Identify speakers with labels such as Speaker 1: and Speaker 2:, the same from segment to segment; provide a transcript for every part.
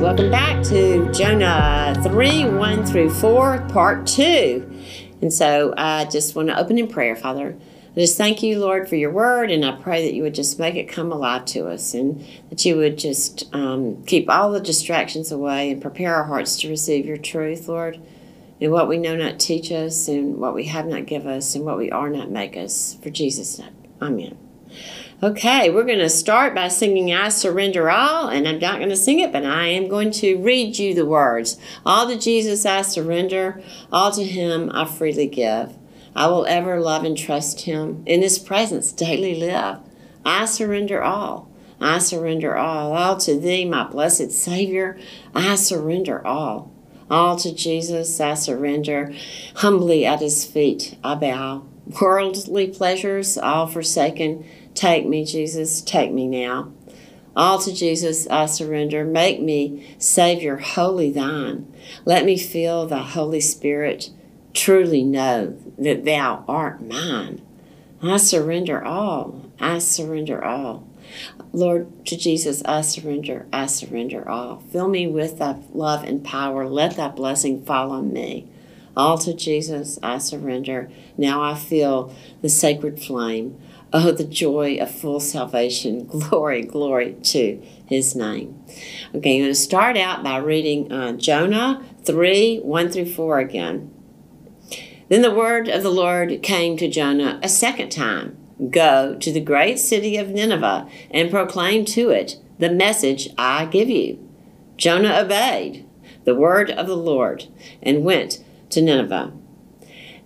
Speaker 1: Welcome back to Jonah 3 1 through 4, part 2. And so I just want to open in prayer, Father. I just thank you, Lord, for your word, and I pray that you would just make it come alive to us and that you would just um, keep all the distractions away and prepare our hearts to receive your truth, Lord. And what we know not teach us, and what we have not give us, and what we are not make us. For Jesus' name. Amen. Okay, we're going to start by singing I Surrender All, and I'm not going to sing it, but I am going to read you the words. All to Jesus I surrender, all to Him I freely give. I will ever love and trust Him, in His presence daily live. I surrender all. I surrender all. All to Thee, my blessed Savior, I surrender all. All to Jesus I surrender. Humbly at His feet I bow. Worldly pleasures all forsaken Take me, Jesus, take me now. All to Jesus I surrender. Make me, Savior, wholly thine. Let me feel the Holy Spirit, truly know that thou art mine. I surrender all. I surrender all. Lord, to Jesus, I surrender. I surrender all. Fill me with thy love and power. Let thy blessing fall on me. All to Jesus, I surrender. Now I feel the sacred flame. Oh, the joy of full salvation. Glory, glory to his name. Okay, I'm going to start out by reading uh, Jonah 3 1 through 4 again. Then the word of the Lord came to Jonah a second time Go to the great city of Nineveh and proclaim to it the message I give you. Jonah obeyed the word of the Lord and went to Nineveh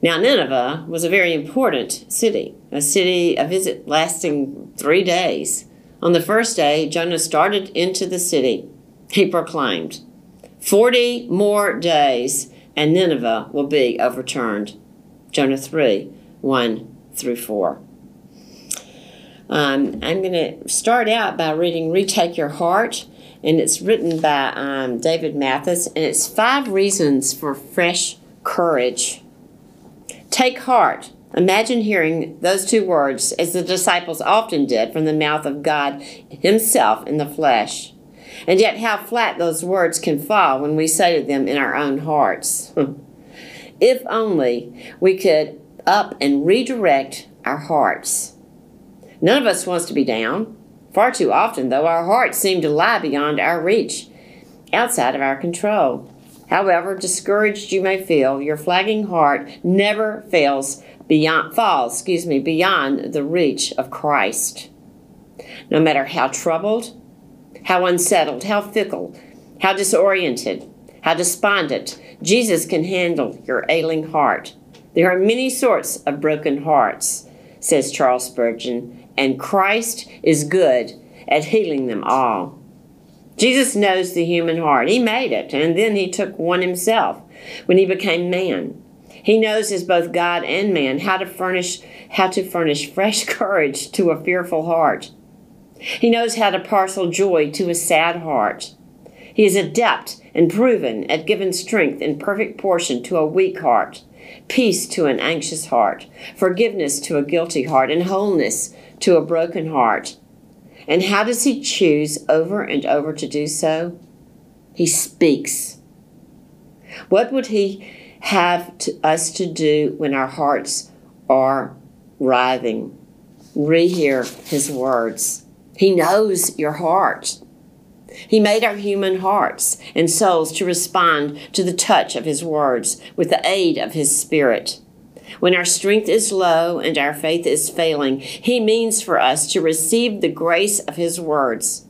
Speaker 1: now, Nineveh was a very important city, a city, a visit lasting three days. On the first day, Jonah started into the city. He proclaimed, 40 more days, and Nineveh will be overturned. Jonah 3 1 through 4. Um, I'm going to start out by reading Retake Your Heart, and it's written by um, David Mathis, and it's five reasons for fresh courage. Take heart. Imagine hearing those two words, as the disciples often did, from the mouth of God Himself in the flesh. And yet, how flat those words can fall when we say to them in our own hearts. if only we could up and redirect our hearts. None of us wants to be down. Far too often, though, our hearts seem to lie beyond our reach, outside of our control. However discouraged you may feel, your flagging heart never fails beyond falls, excuse me, beyond the reach of Christ. No matter how troubled, how unsettled, how fickle, how disoriented, how despondent, Jesus can handle your ailing heart. There are many sorts of broken hearts, says Charles Spurgeon, and Christ is good at healing them all. Jesus knows the human heart. He made it, and then he took one himself when he became man. He knows as both God and man how to furnish how to furnish fresh courage to a fearful heart. He knows how to parcel joy to a sad heart. He is adept and proven at giving strength in perfect portion to a weak heart, peace to an anxious heart, forgiveness to a guilty heart, and wholeness to a broken heart. And how does he choose over and over to do so? He speaks. What would he have to, us to do when our hearts are writhing? Rehear his words. He knows your heart. He made our human hearts and souls to respond to the touch of his words with the aid of his spirit. When our strength is low and our faith is failing, He means for us to receive the grace of His words.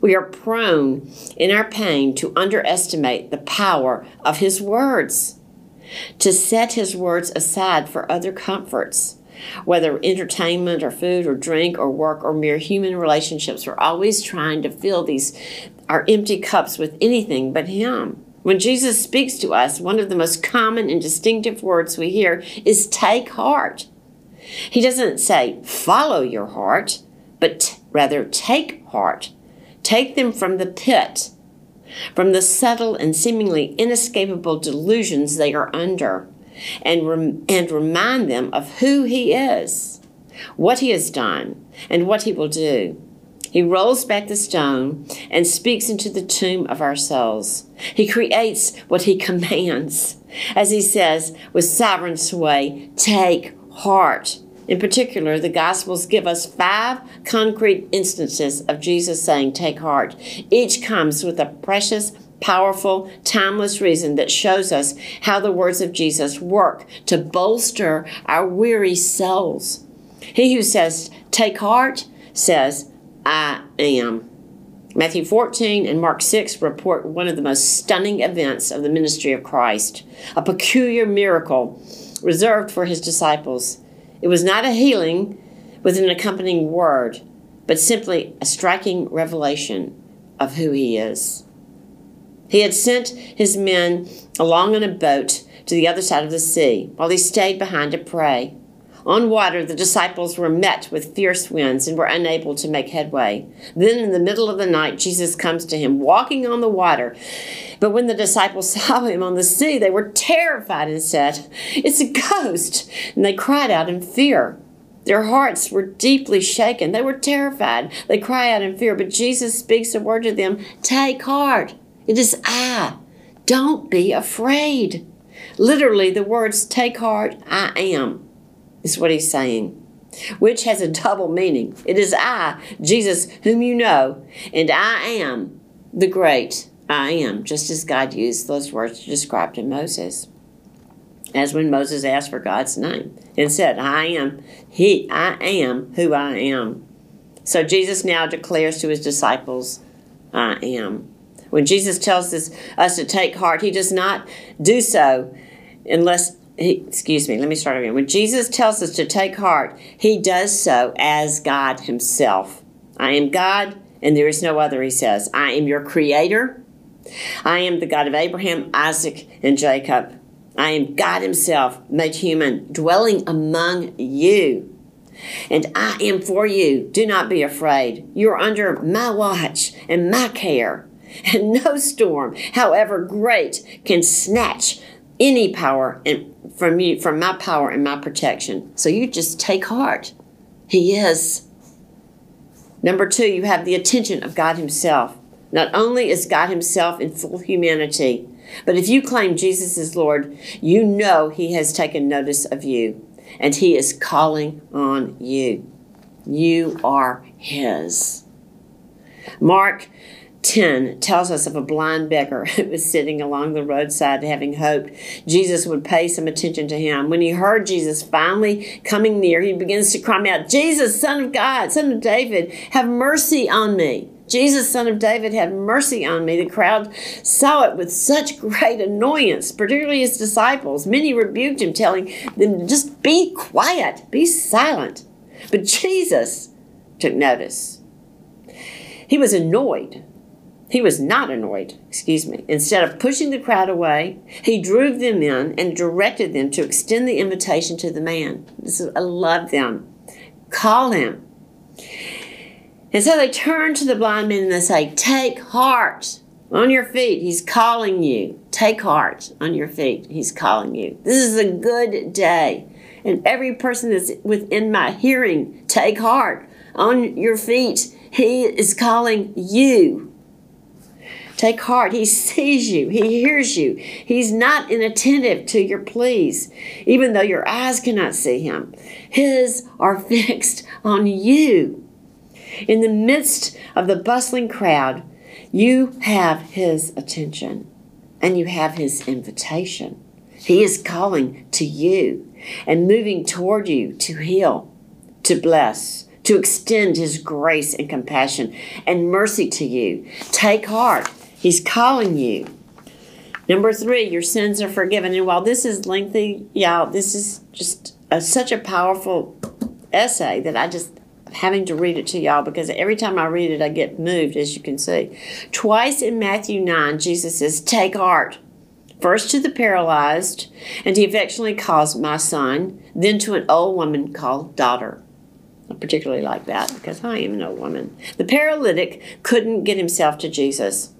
Speaker 1: We are prone in our pain to underestimate the power of His words, to set His words aside for other comforts. Whether entertainment or food or drink or work or mere human relationships, we're always trying to fill these our empty cups with anything but Him. When Jesus speaks to us, one of the most common and distinctive words we hear is take heart. He doesn't say follow your heart, but t- rather take heart. Take them from the pit, from the subtle and seemingly inescapable delusions they are under, and, rem- and remind them of who He is, what He has done, and what He will do. He rolls back the stone and speaks into the tomb of our souls. He creates what he commands. As he says, with sovereign sway, take heart. In particular, the Gospels give us five concrete instances of Jesus saying, Take heart. Each comes with a precious, powerful, timeless reason that shows us how the words of Jesus work to bolster our weary souls. He who says, Take heart, says, I am. Matthew 14 and Mark 6 report one of the most stunning events of the ministry of Christ, a peculiar miracle reserved for his disciples. It was not a healing with an accompanying word, but simply a striking revelation of who he is. He had sent his men along in a boat to the other side of the sea, while he stayed behind to pray. On water, the disciples were met with fierce winds and were unable to make headway. Then, in the middle of the night, Jesus comes to him, walking on the water. But when the disciples saw him on the sea, they were terrified and said, It's a ghost! And they cried out in fear. Their hearts were deeply shaken. They were terrified. They cry out in fear. But Jesus speaks a word to them Take heart. It is I. Don't be afraid. Literally, the words take heart, I am is what he's saying, which has a double meaning. It is I, Jesus, whom you know, and I am the great I am, just as God used those words to describe to Moses. As when Moses asked for God's name and said, I am, he, I am who I am. So Jesus now declares to his disciples, I am. When Jesus tells us, us to take heart, he does not do so unless he, excuse me, let me start again. When Jesus tells us to take heart, he does so as God himself. I am God and there is no other, he says. I am your creator. I am the God of Abraham, Isaac, and Jacob. I am God himself, made human, dwelling among you. And I am for you. Do not be afraid. You are under my watch and my care. And no storm, however great, can snatch any power and from you from my power and my protection. So you just take heart. He is. Number two, you have the attention of God Himself. Not only is God Himself in full humanity, but if you claim Jesus is Lord, you know He has taken notice of you and He is calling on you. You are His. Mark 10 tells us of a blind beggar who was sitting along the roadside having hoped Jesus would pay some attention to him. When he heard Jesus finally coming near, he begins to cry out, Jesus, Son of God, Son of David, have mercy on me. Jesus, son of David, have mercy on me. The crowd saw it with such great annoyance, particularly his disciples. Many rebuked him, telling them, just be quiet, be silent. But Jesus took notice. He was annoyed he was not annoyed, excuse me. Instead of pushing the crowd away, he drew them in and directed them to extend the invitation to the man. This is, I love them. Call him. And so they turn to the blind man and they say, Take heart on your feet. He's calling you. Take heart on your feet. He's calling you. This is a good day. And every person that's within my hearing, take heart on your feet. He is calling you. Take heart. He sees you. He hears you. He's not inattentive to your pleas, even though your eyes cannot see him. His are fixed on you. In the midst of the bustling crowd, you have his attention and you have his invitation. He is calling to you and moving toward you to heal, to bless, to extend his grace and compassion and mercy to you. Take heart. He's calling you. Number three, your sins are forgiven. And while this is lengthy, y'all, this is just a, such a powerful essay that I just having to read it to y'all because every time I read it, I get moved, as you can see. Twice in Matthew 9, Jesus says, Take heart. First to the paralyzed, and he affectionately calls my son, then to an old woman called daughter. I particularly like that because I am an old woman. The paralytic couldn't get himself to Jesus.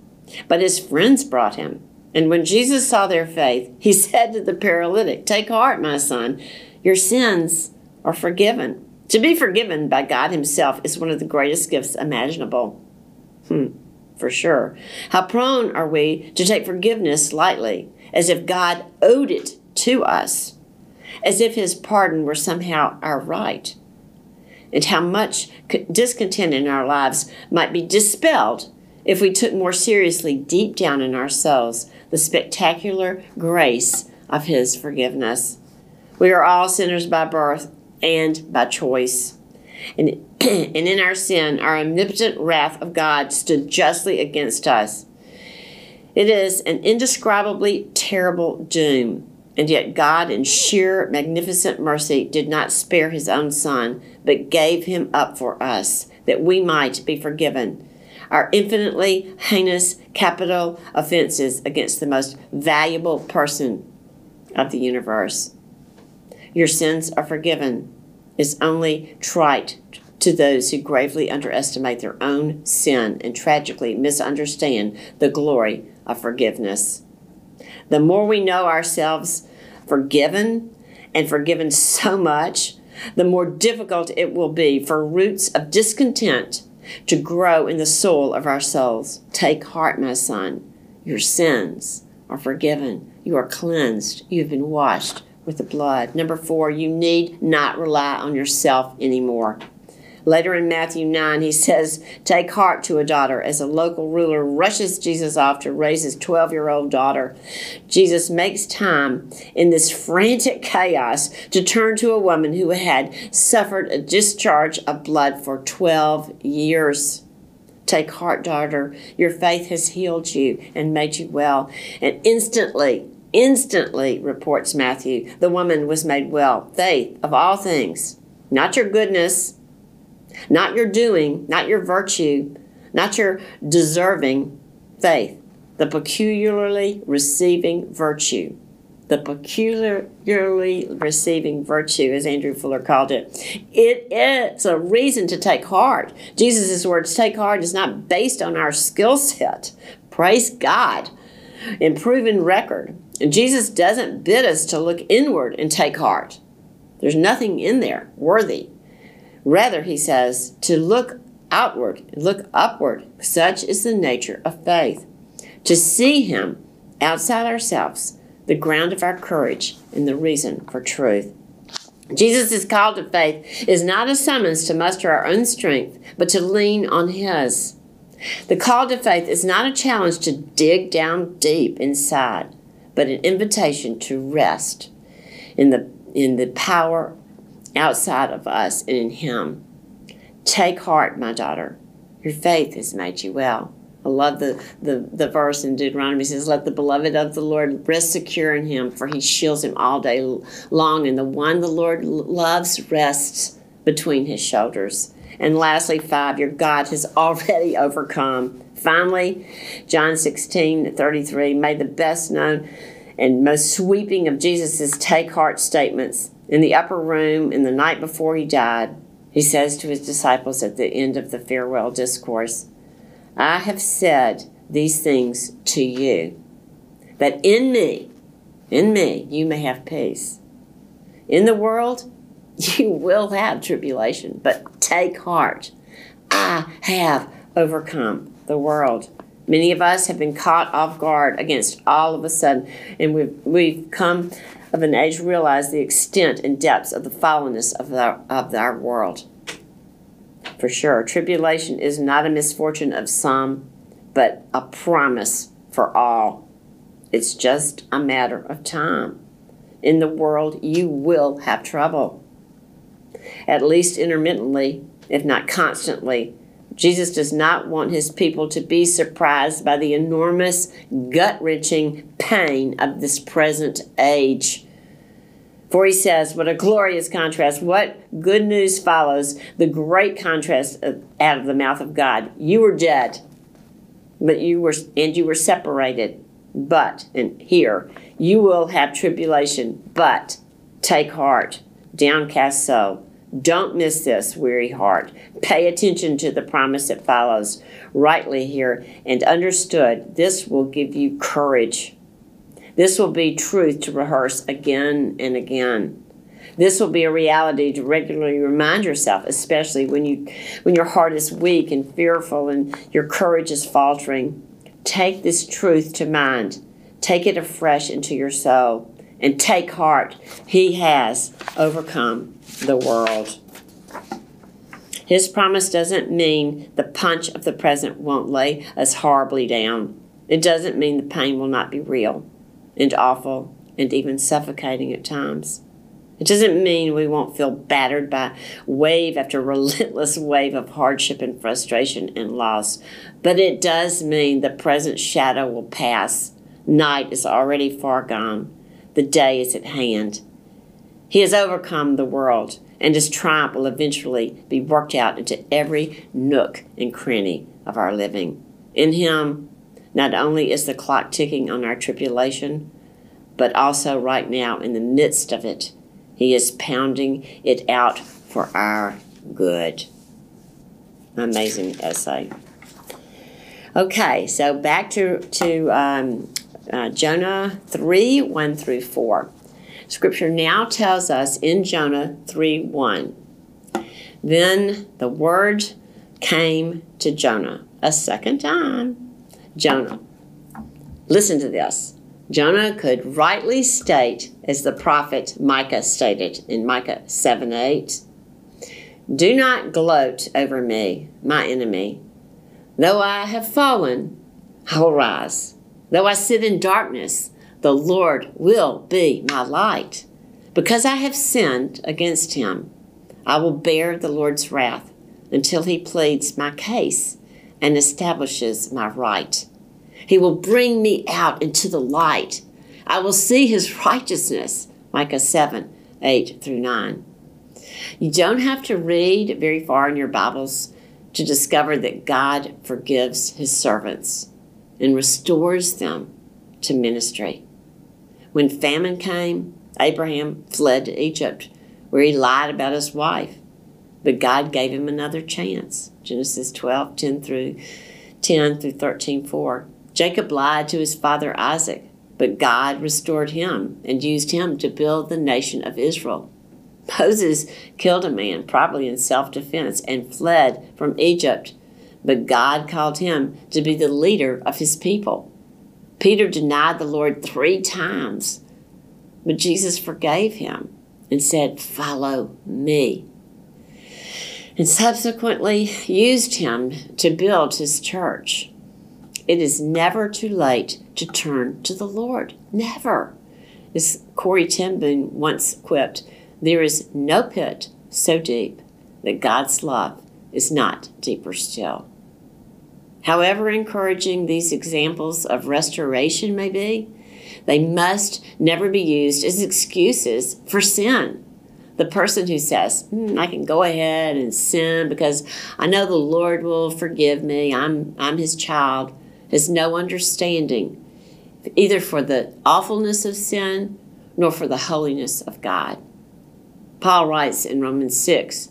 Speaker 1: But his friends brought him. And when Jesus saw their faith, he said to the paralytic, Take heart, my son, your sins are forgiven. To be forgiven by God Himself is one of the greatest gifts imaginable. Hmm, for sure. How prone are we to take forgiveness lightly, as if God owed it to us, as if His pardon were somehow our right? And how much discontent in our lives might be dispelled if we took more seriously deep down in ourselves the spectacular grace of His forgiveness. We are all sinners by birth and by choice. And, and in our sin, our omnipotent wrath of God stood justly against us. It is an indescribably terrible doom. And yet, God, in sheer magnificent mercy, did not spare his own Son, but gave him up for us, that we might be forgiven our infinitely heinous capital offenses against the most valuable person of the universe. Your sins are forgiven is only trite to those who gravely underestimate their own sin and tragically misunderstand the glory of forgiveness. The more we know ourselves forgiven and forgiven so much, the more difficult it will be for roots of discontent to grow in the soul of our souls. Take heart, my son. Your sins are forgiven. You are cleansed. You have been washed with the blood. Number four, you need not rely on yourself anymore. Later in Matthew 9, he says, Take heart to a daughter as a local ruler rushes Jesus off to raise his 12 year old daughter. Jesus makes time in this frantic chaos to turn to a woman who had suffered a discharge of blood for 12 years. Take heart, daughter. Your faith has healed you and made you well. And instantly, instantly, reports Matthew, the woman was made well. Faith of all things, not your goodness not your doing, not your virtue, not your deserving faith, the peculiarly receiving virtue. The peculiarly receiving virtue, as Andrew Fuller called it. It is a reason to take heart. Jesus' words, take heart, is not based on our skill set. Praise God. In proven record. Jesus doesn't bid us to look inward and take heart. There's nothing in there worthy Rather, he says, to look outward, look upward. Such is the nature of faith. To see him outside ourselves, the ground of our courage and the reason for truth. Jesus' call to faith is not a summons to muster our own strength, but to lean on his. The call to faith is not a challenge to dig down deep inside, but an invitation to rest in the in the power outside of us and in Him. Take heart, my daughter. Your faith has made you well. I love the, the, the verse in Deuteronomy says, Let the beloved of the Lord rest secure in him, for he shields him all day long, and the one the Lord loves rests between his shoulders. And lastly, five, your God has already overcome. Finally, John 16 33 made the best known and most sweeping of Jesus' take heart statements in the upper room in the night before he died, he says to his disciples at the end of the farewell discourse, I have said these things to you, that in me, in me, you may have peace. In the world, you will have tribulation, but take heart. I have overcome the world. Many of us have been caught off guard against all of a sudden, and we've, we've come of an age realize the extent and depths of the fallenness of our, of our world. For sure, tribulation is not a misfortune of some, but a promise for all. It's just a matter of time. In the world, you will have trouble. At least intermittently, if not constantly, Jesus does not want his people to be surprised by the enormous, gut wrenching pain of this present age. For he says, What a glorious contrast. What good news follows the great contrast out of the mouth of God. You were dead, but you were, and you were separated. But, and here, you will have tribulation, but take heart, downcast soul. Don't miss this, weary heart. Pay attention to the promise that follows rightly here and understood. This will give you courage. This will be truth to rehearse again and again. This will be a reality to regularly remind yourself, especially when you when your heart is weak and fearful and your courage is faltering. Take this truth to mind. Take it afresh into your soul and take heart. He has overcome the world. His promise doesn't mean the punch of the present won't lay us horribly down. It doesn't mean the pain will not be real and awful and even suffocating at times. It doesn't mean we won't feel battered by wave after relentless wave of hardship and frustration and loss, but it does mean the present shadow will pass. Night is already far gone. The day is at hand. He has overcome the world, and his triumph will eventually be worked out into every nook and cranny of our living. In him, not only is the clock ticking on our tribulation, but also right now in the midst of it, he is pounding it out for our good. Amazing essay. Okay, so back to, to um, uh, Jonah 3 1 through 4. Scripture now tells us in Jonah 3 1. Then the word came to Jonah a second time. Jonah, listen to this. Jonah could rightly state, as the prophet Micah stated in Micah 7 8, Do not gloat over me, my enemy. Though I have fallen, I will rise. Though I sit in darkness, the Lord will be my light. Because I have sinned against him, I will bear the Lord's wrath until he pleads my case and establishes my right. He will bring me out into the light. I will see his righteousness. Micah 7 8 through 9. You don't have to read very far in your Bibles to discover that God forgives his servants and restores them to ministry. When famine came, Abraham fled to Egypt, where he lied about his wife. But God gave him another chance. Genesis 12 10 through 10 through 13 4. Jacob lied to his father Isaac, but God restored him and used him to build the nation of Israel. Moses killed a man, probably in self defense, and fled from Egypt, but God called him to be the leader of his people. Peter denied the Lord three times, but Jesus forgave him and said, Follow me. And subsequently used him to build his church. It is never too late to turn to the Lord. Never. As Corrie Boom once quipped, there is no pit so deep that God's love is not deeper still. However encouraging these examples of restoration may be, they must never be used as excuses for sin. The person who says, hmm, I can go ahead and sin because I know the Lord will forgive me, I'm, I'm his child, has no understanding either for the awfulness of sin nor for the holiness of God. Paul writes in Romans 6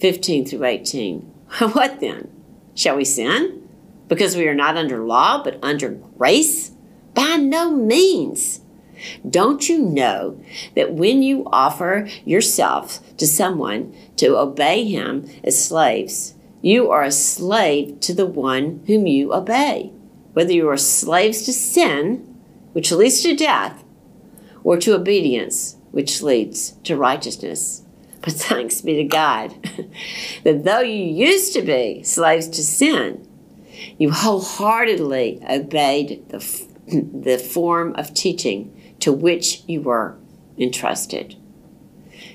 Speaker 1: 15 through 18 What then? Shall we sin? Because we are not under law but under grace? By no means. Don't you know that when you offer yourself to someone to obey him as slaves, you are a slave to the one whom you obey? whether you are slaves to sin, which leads to death, or to obedience, which leads to righteousness. But thanks be to God that though you used to be slaves to sin, you wholeheartedly obeyed the, the form of teaching to which you were entrusted.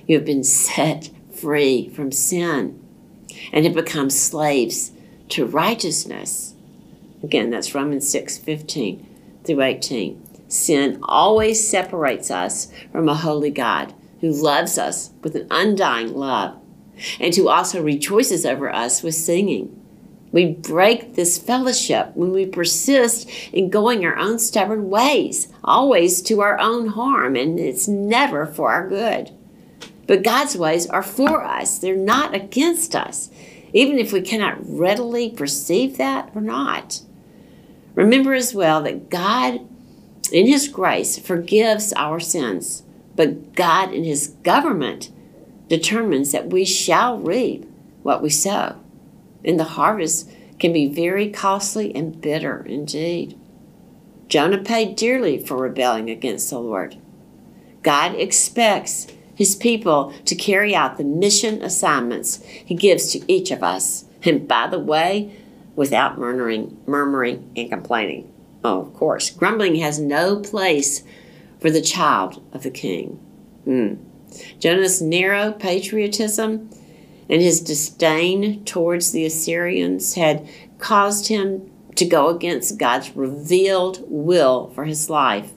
Speaker 1: You have been set free from sin and have become slaves to righteousness. Again, that's Romans 6 15 through 18. Sin always separates us from a holy God who loves us with an undying love and who also rejoices over us with singing. We break this fellowship when we persist in going our own stubborn ways, always to our own harm, and it's never for our good. But God's ways are for us, they're not against us, even if we cannot readily perceive that or not. Remember as well that God, in His grace, forgives our sins, but God in His government determines that we shall reap what we sow. And the harvest can be very costly and bitter indeed. Jonah paid dearly for rebelling against the Lord. God expects his people to carry out the mission assignments he gives to each of us. And by the way, without murmuring, murmuring and complaining. Oh, of course, grumbling has no place for the child of the king. Mm. Jonah's narrow patriotism and his disdain towards the Assyrians had caused him to go against God's revealed will for his life.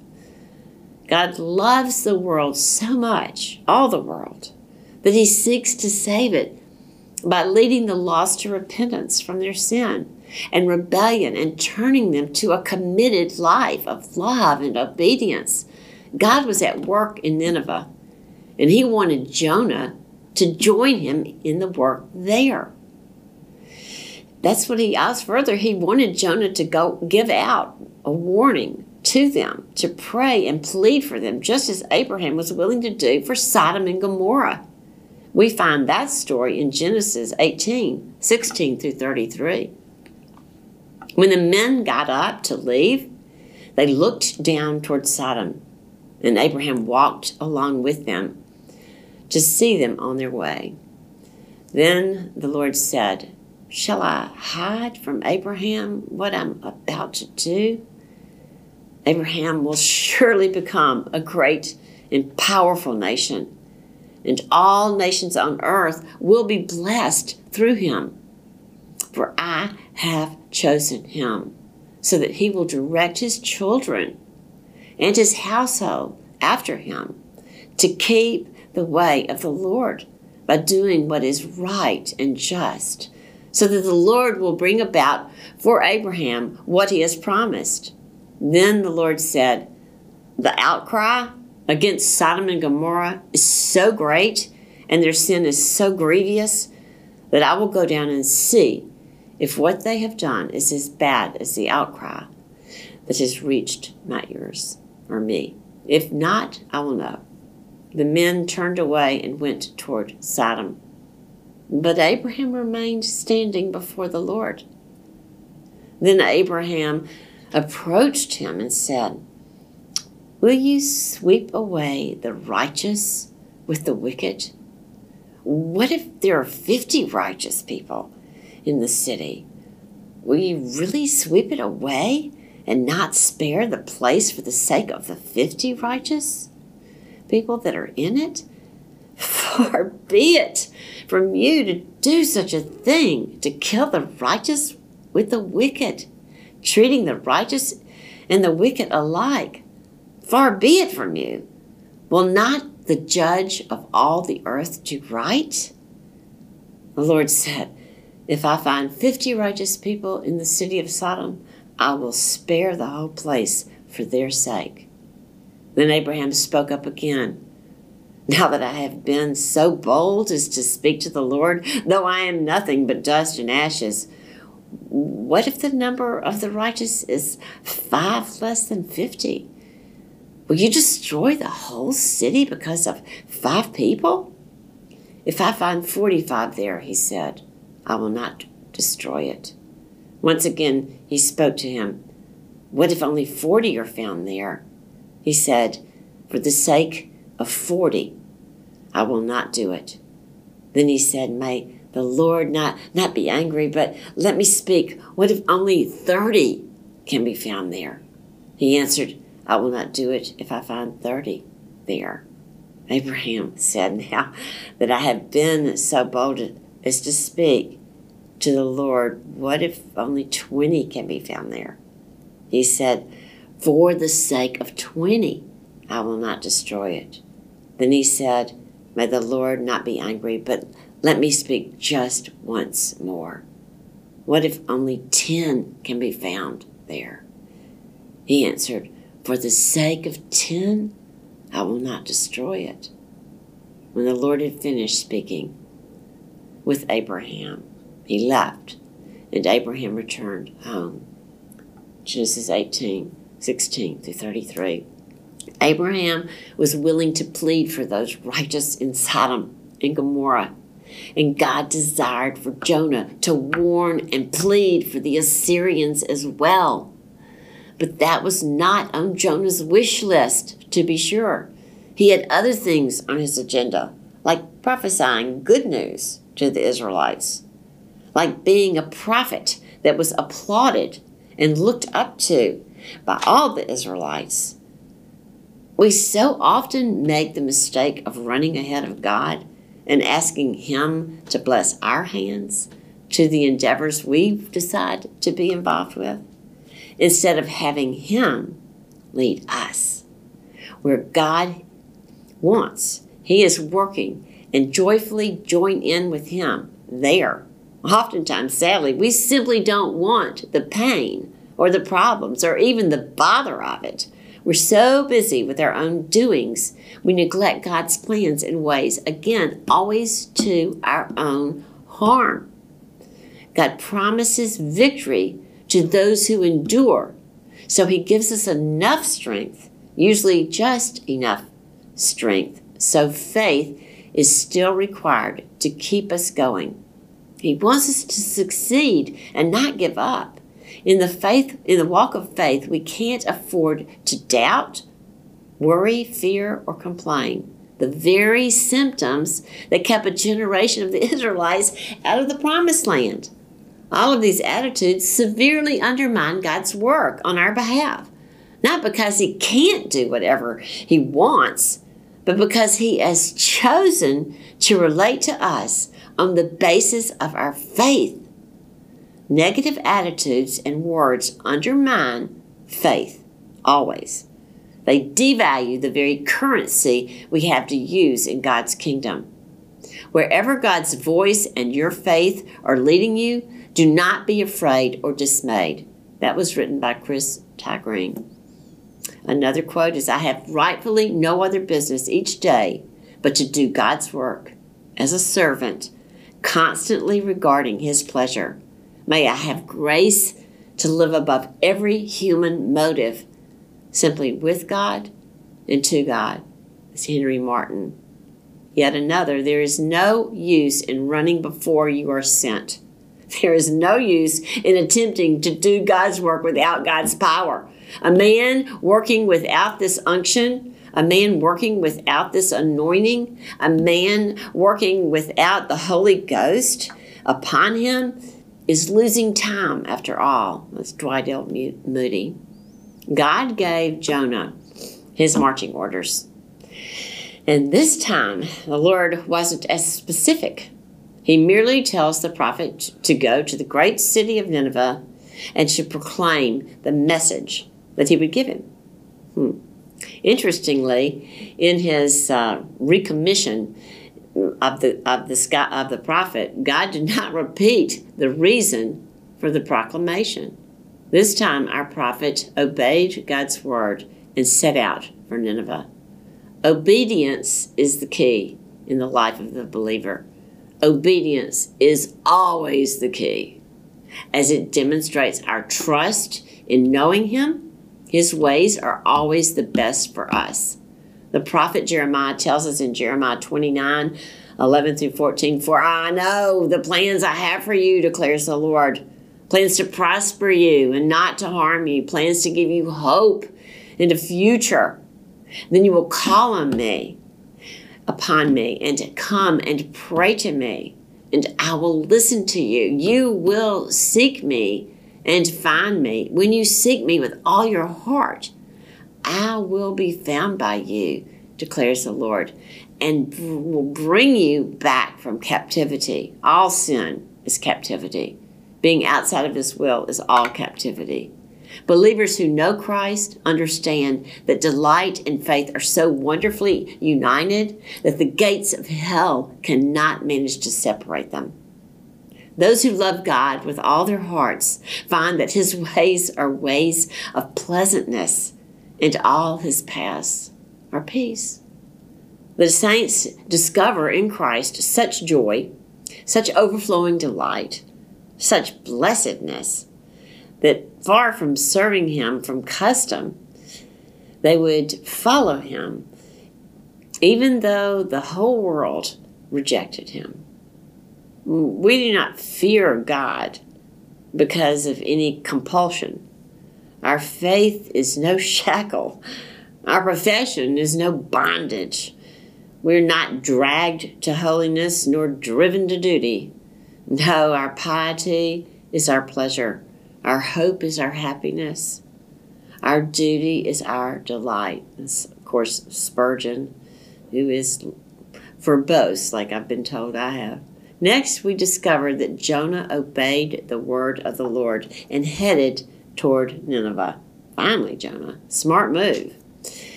Speaker 1: God loves the world so much, all the world, that he seeks to save it by leading the lost to repentance from their sin and rebellion and turning them to a committed life of love and obedience. God was at work in Nineveh, and he wanted Jonah to join him in the work there. That's what he asked further. He wanted Jonah to go give out a warning to them, to pray and plead for them, just as Abraham was willing to do for Sodom and Gomorrah. We find that story in Genesis 18 16 through 33. When the men got up to leave, they looked down toward Sodom, and Abraham walked along with them to see them on their way. Then the Lord said, Shall I hide from Abraham what I'm about to do? Abraham will surely become a great and powerful nation, and all nations on earth will be blessed through him. For I have chosen him, so that he will direct his children and his household after him to keep the way of the Lord by doing what is right and just, so that the Lord will bring about for Abraham what he has promised. Then the Lord said, The outcry against Sodom and Gomorrah is so great, and their sin is so grievous, that I will go down and see if what they have done is as bad as the outcry that has reached my ears or me. If not, I will know. The men turned away and went toward Sodom. But Abraham remained standing before the Lord. Then Abraham approached him and said, Will you sweep away the righteous with the wicked? What if there are 50 righteous people in the city? Will you really sweep it away and not spare the place for the sake of the 50 righteous? People that are in it? Far be it from you to do such a thing, to kill the righteous with the wicked, treating the righteous and the wicked alike. Far be it from you. Will not the judge of all the earth do right? The Lord said, If I find fifty righteous people in the city of Sodom, I will spare the whole place for their sake. Then Abraham spoke up again. Now that I have been so bold as to speak to the Lord, though I am nothing but dust and ashes, what if the number of the righteous is five less than fifty? Will you destroy the whole city because of five people? If I find forty five there, he said, I will not destroy it. Once again he spoke to him. What if only forty are found there? He said, For the sake of forty, I will not do it. Then he said, May the Lord not, not be angry, but let me speak. What if only thirty can be found there? He answered, I will not do it if I find thirty there. Abraham said, Now that I have been so bold as to speak to the Lord, what if only twenty can be found there? He said, for the sake of twenty, I will not destroy it. Then he said, May the Lord not be angry, but let me speak just once more. What if only ten can be found there? He answered, For the sake of ten, I will not destroy it. When the Lord had finished speaking with Abraham, he left, and Abraham returned home. Genesis 18. 16 through 33. Abraham was willing to plead for those righteous in Sodom and Gomorrah. And God desired for Jonah to warn and plead for the Assyrians as well. But that was not on Jonah's wish list, to be sure. He had other things on his agenda, like prophesying good news to the Israelites, like being a prophet that was applauded and looked up to by all the Israelites. We so often make the mistake of running ahead of God and asking Him to bless our hands to the endeavors we've decided to be involved with, instead of having Him lead us. Where God wants, He is working and joyfully join in with Him there. Oftentimes, sadly, we simply don't want the pain or the problems or even the bother of it. We're so busy with our own doings, we neglect God's plans in ways, again, always to our own harm. God promises victory to those who endure, so He gives us enough strength, usually just enough strength, so faith is still required to keep us going. He wants us to succeed and not give up. In the faith, in the walk of faith, we can't afford to doubt, worry, fear, or complain. The very symptoms that kept a generation of the Israelites out of the promised land. All of these attitudes severely undermine God's work on our behalf. Not because He can't do whatever He wants, but because He has chosen to relate to us on the basis of our faith Negative attitudes and words undermine faith, always. They devalue the very currency we have to use in God's kingdom. Wherever God's voice and your faith are leading you, do not be afraid or dismayed. That was written by Chris Tyree. Another quote is I have rightfully no other business each day but to do God's work as a servant, constantly regarding His pleasure. May I have grace to live above every human motive, simply with God and to God. It's Henry Martyn. Yet another, there is no use in running before you are sent. There is no use in attempting to do God's work without God's power. A man working without this unction, a man working without this anointing, a man working without the Holy Ghost upon him is losing time after all. That's Dwight L. Moody. God gave Jonah his marching orders. And this time, the Lord wasn't as specific. He merely tells the prophet to go to the great city of Nineveh and to proclaim the message that he would give him. Hmm. Interestingly, in his uh, recommission, of the of the of the prophet, God did not repeat the reason for the proclamation. This time, our prophet obeyed God's word and set out for Nineveh. Obedience is the key in the life of the believer. Obedience is always the key, as it demonstrates our trust in knowing Him. His ways are always the best for us. The prophet Jeremiah tells us in Jeremiah 29 11 through 14, For I know the plans I have for you, declares the Lord plans to prosper you and not to harm you, plans to give you hope in the future. Then you will call on me, upon me, and to come and pray to me, and I will listen to you. You will seek me and find me. When you seek me with all your heart, I will be found by you, declares the Lord, and will bring you back from captivity. All sin is captivity. Being outside of His will is all captivity. Believers who know Christ understand that delight and faith are so wonderfully united that the gates of hell cannot manage to separate them. Those who love God with all their hearts find that His ways are ways of pleasantness and all his paths are peace. The saints discover in Christ such joy, such overflowing delight, such blessedness that far from serving him from custom, They would follow him, even though the whole world rejected him. We do not fear God because of any compulsion. Our faith is no shackle. Our profession is no bondage. We're not dragged to holiness nor driven to duty. No, our piety is our pleasure. Our hope is our happiness. Our duty is our delight. Of course, Spurgeon, who is verbose, like I've been told I have. Next, we discover that Jonah obeyed the word of the Lord and headed toward Nineveh. Finally, Jonah. Smart move.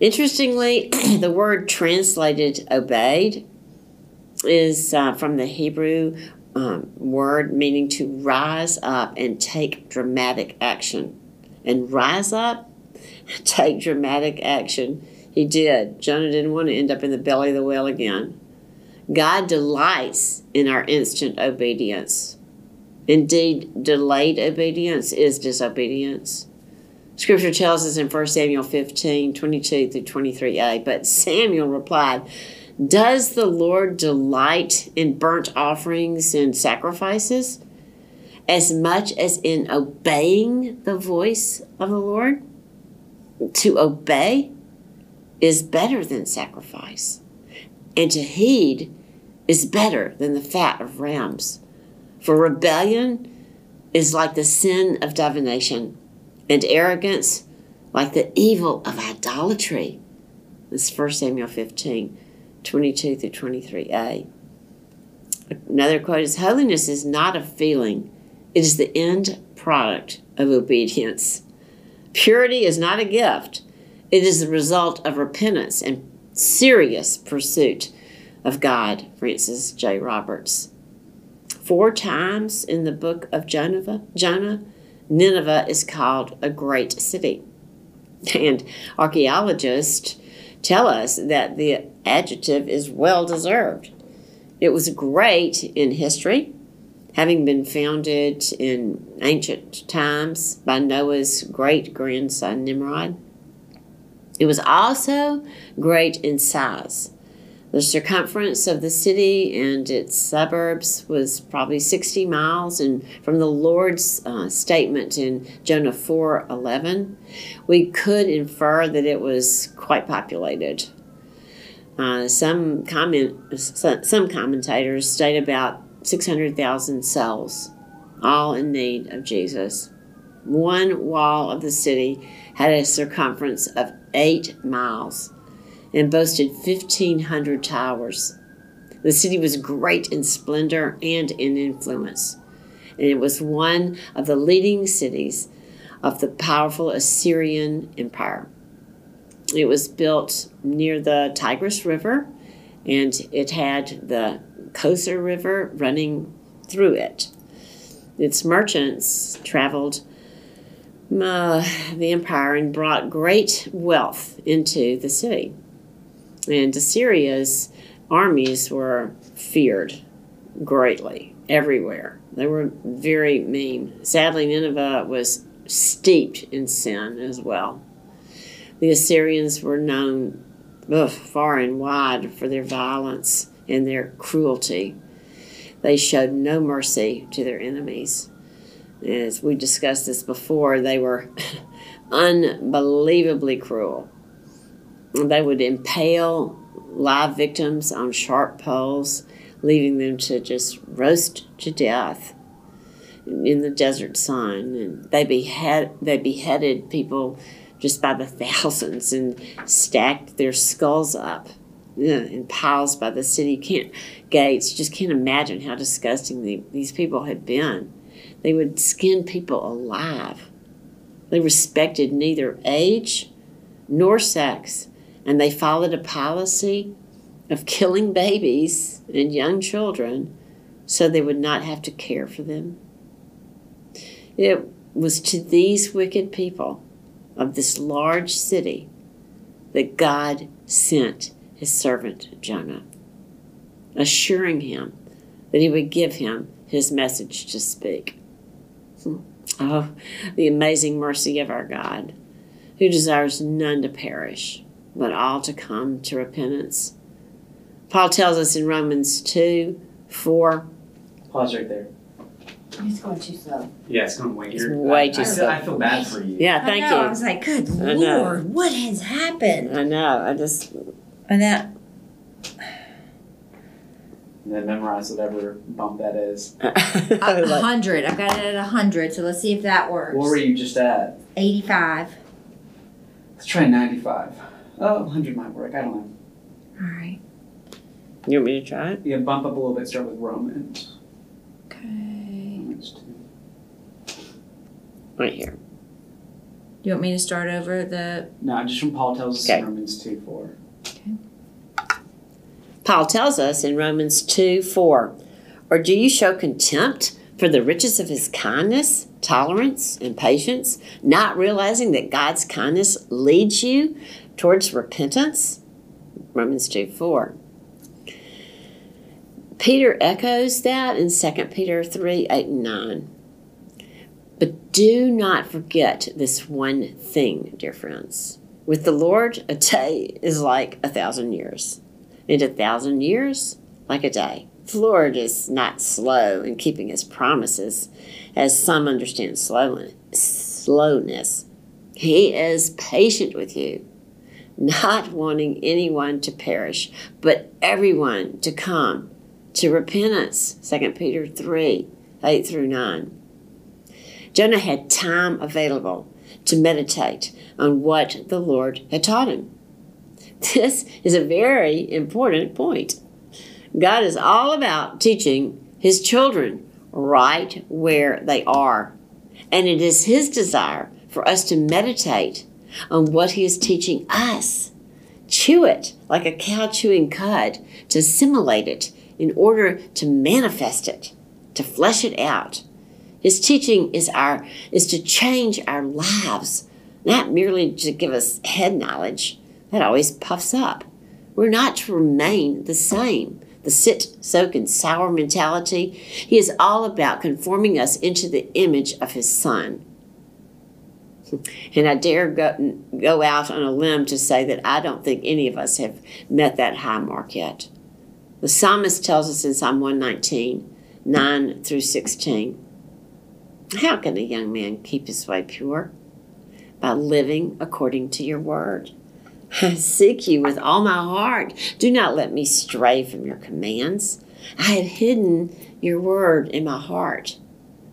Speaker 1: Interestingly, the word translated obeyed is uh, from the Hebrew um, word meaning to rise up and take dramatic action. And rise up, take dramatic action. He did. Jonah didn't want to end up in the belly of the whale again. God delights in our instant obedience. Indeed, delayed obedience is disobedience. Scripture tells us in 1 Samuel 15 22 through 23a. But Samuel replied, Does the Lord delight in burnt offerings and sacrifices as much as in obeying the voice of the Lord? To obey is better than sacrifice, and to heed is better than the fat of rams. For rebellion is like the sin of divination and arrogance like the evil of idolatry. This is 1 Samuel 15, 22 through 23a. Another quote is Holiness is not a feeling, it is the end product of obedience. Purity is not a gift, it is the result of repentance and serious pursuit of God. Frances J. Roberts. Four times in the book of Jonah, Jonah Nineveh is called a great city. And archaeologists tell us that the adjective is well deserved. It was great in history, having been founded in ancient times by Noah's great grandson Nimrod. It was also great in size. The circumference of the city and its suburbs was probably 60 miles, and from the Lord's uh, statement in Jonah 4:11, we could infer that it was quite populated. Uh, some comment, some commentators state about 600,000 souls, all in need of Jesus. One wall of the city had a circumference of eight miles and boasted 1,500 towers. The city was great in splendor and in influence, and it was one of the leading cities of the powerful Assyrian Empire. It was built near the Tigris River, and it had the Khoser River running through it. Its merchants traveled uh, the empire and brought great wealth into the city. And Assyria's armies were feared greatly everywhere. They were very mean. Sadly, Nineveh was steeped in sin as well. The Assyrians were known ugh, far and wide for their violence and their cruelty. They showed no mercy to their enemies. As we discussed this before, they were unbelievably cruel. They would impale live victims on sharp poles, leaving them to just roast to death in the desert sun. And they behead they beheaded people just by the thousands and stacked their skulls up in piles by the city can't, gates. Just can't imagine how disgusting the, these people had been. They would skin people alive. They respected neither age nor sex and they followed a policy of killing babies and young children so they would not have to care for them. It was to these wicked people of this large city that God sent his servant Jonah, assuring him that he would give him his message to speak. Oh, the amazing mercy of our God who desires none to perish, but all to come to repentance. Paul tells us in Romans 2 4.
Speaker 2: Pause right there.
Speaker 3: He's going too slow.
Speaker 2: Yeah, it's going way.
Speaker 1: It's
Speaker 2: You're-
Speaker 1: way
Speaker 2: I,
Speaker 1: too
Speaker 2: I feel,
Speaker 1: slow.
Speaker 2: I feel bad for you.
Speaker 1: Yeah, thank
Speaker 3: I know, I was like, good
Speaker 1: I know.
Speaker 3: lord, what has happened?
Speaker 1: I know. I just.
Speaker 3: And that
Speaker 2: And then memorize whatever bump that is.
Speaker 3: a hundred. I've got it at a hundred. So let's see if that works.
Speaker 2: What were you just at?
Speaker 3: Eighty-five.
Speaker 2: Let's try 95. Oh, 100 might work. I don't know.
Speaker 3: All right.
Speaker 1: you want me to try it?
Speaker 2: Yeah, bump up a little bit. Start with Romans.
Speaker 3: Okay.
Speaker 2: Romans 2.
Speaker 1: Right here.
Speaker 3: Do you want me to start over the?
Speaker 2: No, just from Paul tells us
Speaker 1: Okay.
Speaker 2: in Romans 2 4.
Speaker 1: Paul tells us in Romans 2 4 Or do you show contempt for the riches of his kindness, tolerance, and patience, not realizing that God's kindness leads you towards repentance? Romans 2 4. Peter echoes that in 2 Peter 3 8 and 9. But do not forget this one thing, dear friends. With the Lord, a day is like a thousand years and a thousand years like a day. The Lord is not slow in keeping his promises, as some understand slowness. He is patient with you, not wanting anyone to perish, but everyone to come to repentance. 2 Peter 3 8 through 9. Jonah had time available to meditate on what the Lord had taught him. This is a very important point. God is all about teaching his children right where they are. And it is his desire for us to meditate on what he is teaching us. Chew it like a cow chewing cud to assimilate it in order to manifest it, to flesh it out. His teaching is our is to change our lives, not merely to give us head knowledge that always puffs up. We're not to remain the same. The sit, soak, and sour mentality, he is all about conforming us into the image of his son. And I dare go, go out on a limb to say that I don't think any of us have met that high mark yet. The psalmist tells us in Psalm 119, 9 through 16, How can a young man keep his way pure? By living according to your word. I seek you with all my heart. Do not let me stray from your commands. I have hidden your word in my heart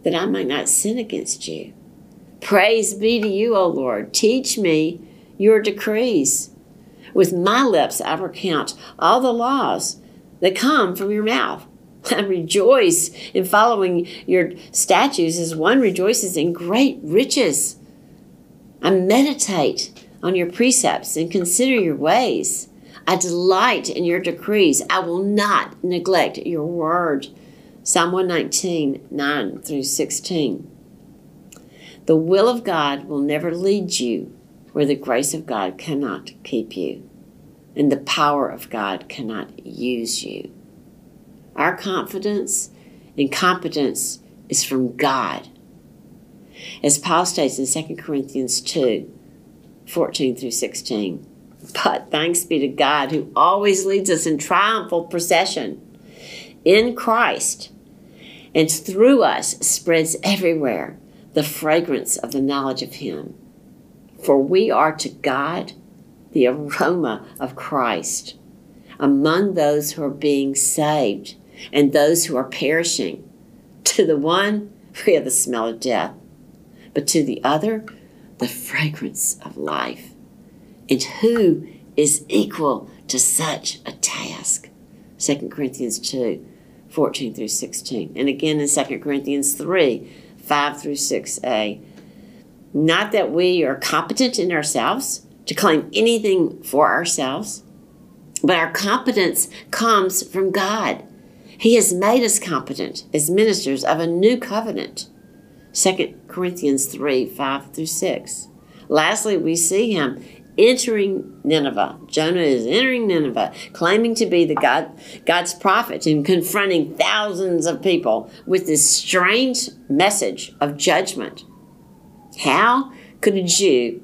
Speaker 1: that I might not sin against you. Praise be to you, O Lord. Teach me your decrees. With my lips I recount all the laws that come from your mouth. I rejoice in following your statutes as one rejoices in great riches. I meditate on your precepts and consider your ways. I delight in your decrees. I will not neglect your word. Psalm 119, 9 through 16. The will of God will never lead you where the grace of God cannot keep you and the power of God cannot use you. Our confidence and competence is from God. As Paul states in 2 Corinthians 2 14 through 16. But thanks be to God who always leads us in triumphal procession in Christ and through us spreads everywhere the fragrance of the knowledge of Him. For we are to God the aroma of Christ among those who are being saved and those who are perishing. To the one, we have the smell of death, but to the other, the fragrance of life. And who is equal to such a task? 2 Corinthians 2 14 through 16. And again in 2 Corinthians 3 5 through 6a. Not that we are competent in ourselves to claim anything for ourselves, but our competence comes from God. He has made us competent as ministers of a new covenant. 2 Corinthians 3 5 through 6. Lastly, we see him entering Nineveh. Jonah is entering Nineveh, claiming to be the God, God's prophet and confronting thousands of people with this strange message of judgment. How could a Jew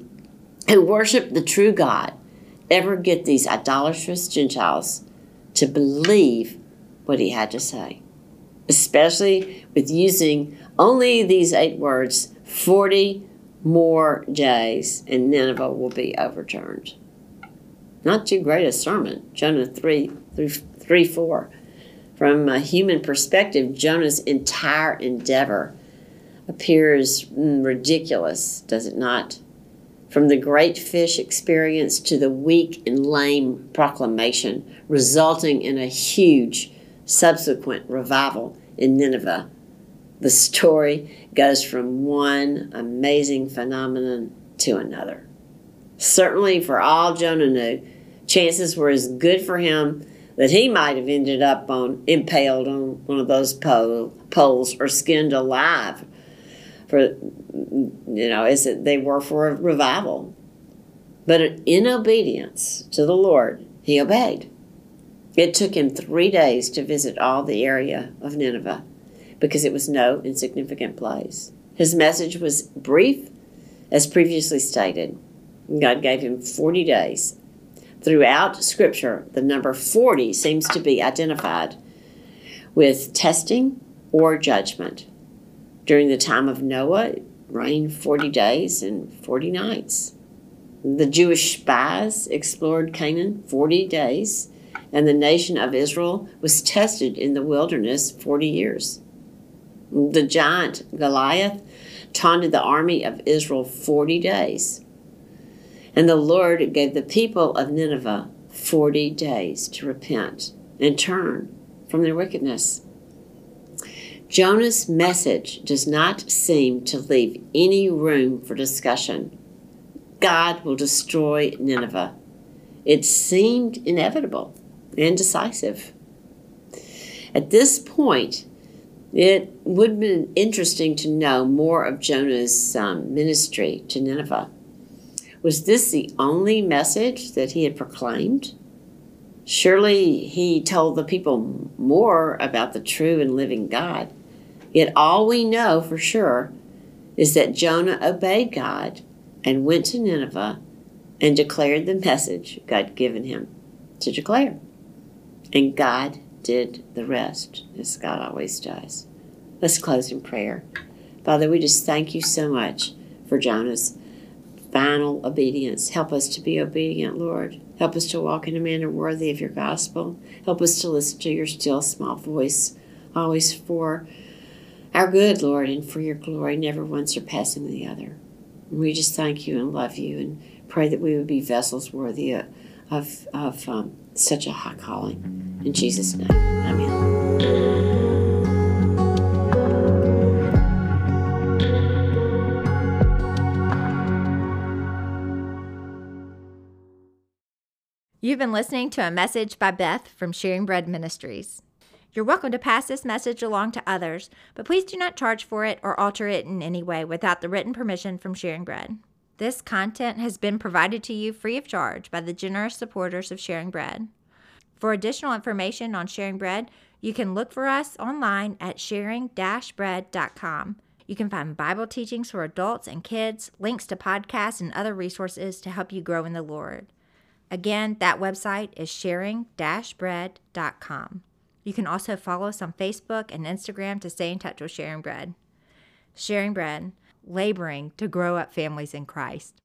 Speaker 1: who worshiped the true God ever get these idolatrous Gentiles to believe what he had to say? Especially with using only these eight words 40 more days, and Nineveh will be overturned. Not too great a sermon. Jonah 3 through 3 4. From a human perspective, Jonah's entire endeavor appears ridiculous, does it not? From the great fish experience to the weak and lame proclamation, resulting in a huge subsequent revival in Nineveh. The story goes from one amazing phenomenon to another. Certainly, for all Jonah knew, chances were as good for him that he might have ended up on impaled on one of those pole, poles or skinned alive for you know as they were for a revival. But in obedience to the lord he obeyed. It took him three days to visit all the area of nineveh because it was no insignificant place his message was brief as previously stated god gave him 40 days Throughout Scripture, the number 40 seems to be identified with testing or judgment. During the time of Noah, it rained 40 days and 40 nights. The Jewish spies explored Canaan 40 days, and the nation of Israel was tested in the wilderness 40 years. The giant Goliath taunted the army of Israel 40 days. And the Lord gave the people of Nineveh 40 days to repent and turn from their wickedness. Jonah's message does not seem to leave any room for discussion. God will destroy Nineveh. It seemed inevitable and decisive. At this point, it would have been interesting to know more of Jonah's um, ministry to Nineveh. Was this the only message that he had proclaimed? Surely he told the people more about the true and living God. Yet all we know for sure is that Jonah obeyed God and went to Nineveh and declared the message God given him to declare. And God did the rest, as God always does. Let's close in prayer. Father, we just thank you so much for Jonah's final obedience. Help us to be obedient, Lord. Help us to walk in a manner worthy of your gospel. Help us to listen to your still small voice, always for our good, Lord, and for your glory, never one surpassing the other. And we just thank you and love you and pray that we would be vessels worthy of, of, of um, such a high calling. In Jesus' name, amen.
Speaker 4: You've been listening to a message by Beth from Sharing Bread Ministries. You're welcome to pass this message along to others, but please do not charge for it or alter it in any way without the written permission from Sharing Bread. This content has been provided to you free of charge by the generous supporters of Sharing Bread. For additional information on Sharing Bread, you can look for us online at sharing-bread.com. You can find Bible teachings for adults and kids, links to podcasts, and other resources to help you grow in the Lord. Again, that website is sharing bread.com. You can also follow us on Facebook and Instagram to stay in touch with Sharing Bread. Sharing Bread, laboring to grow up families in Christ.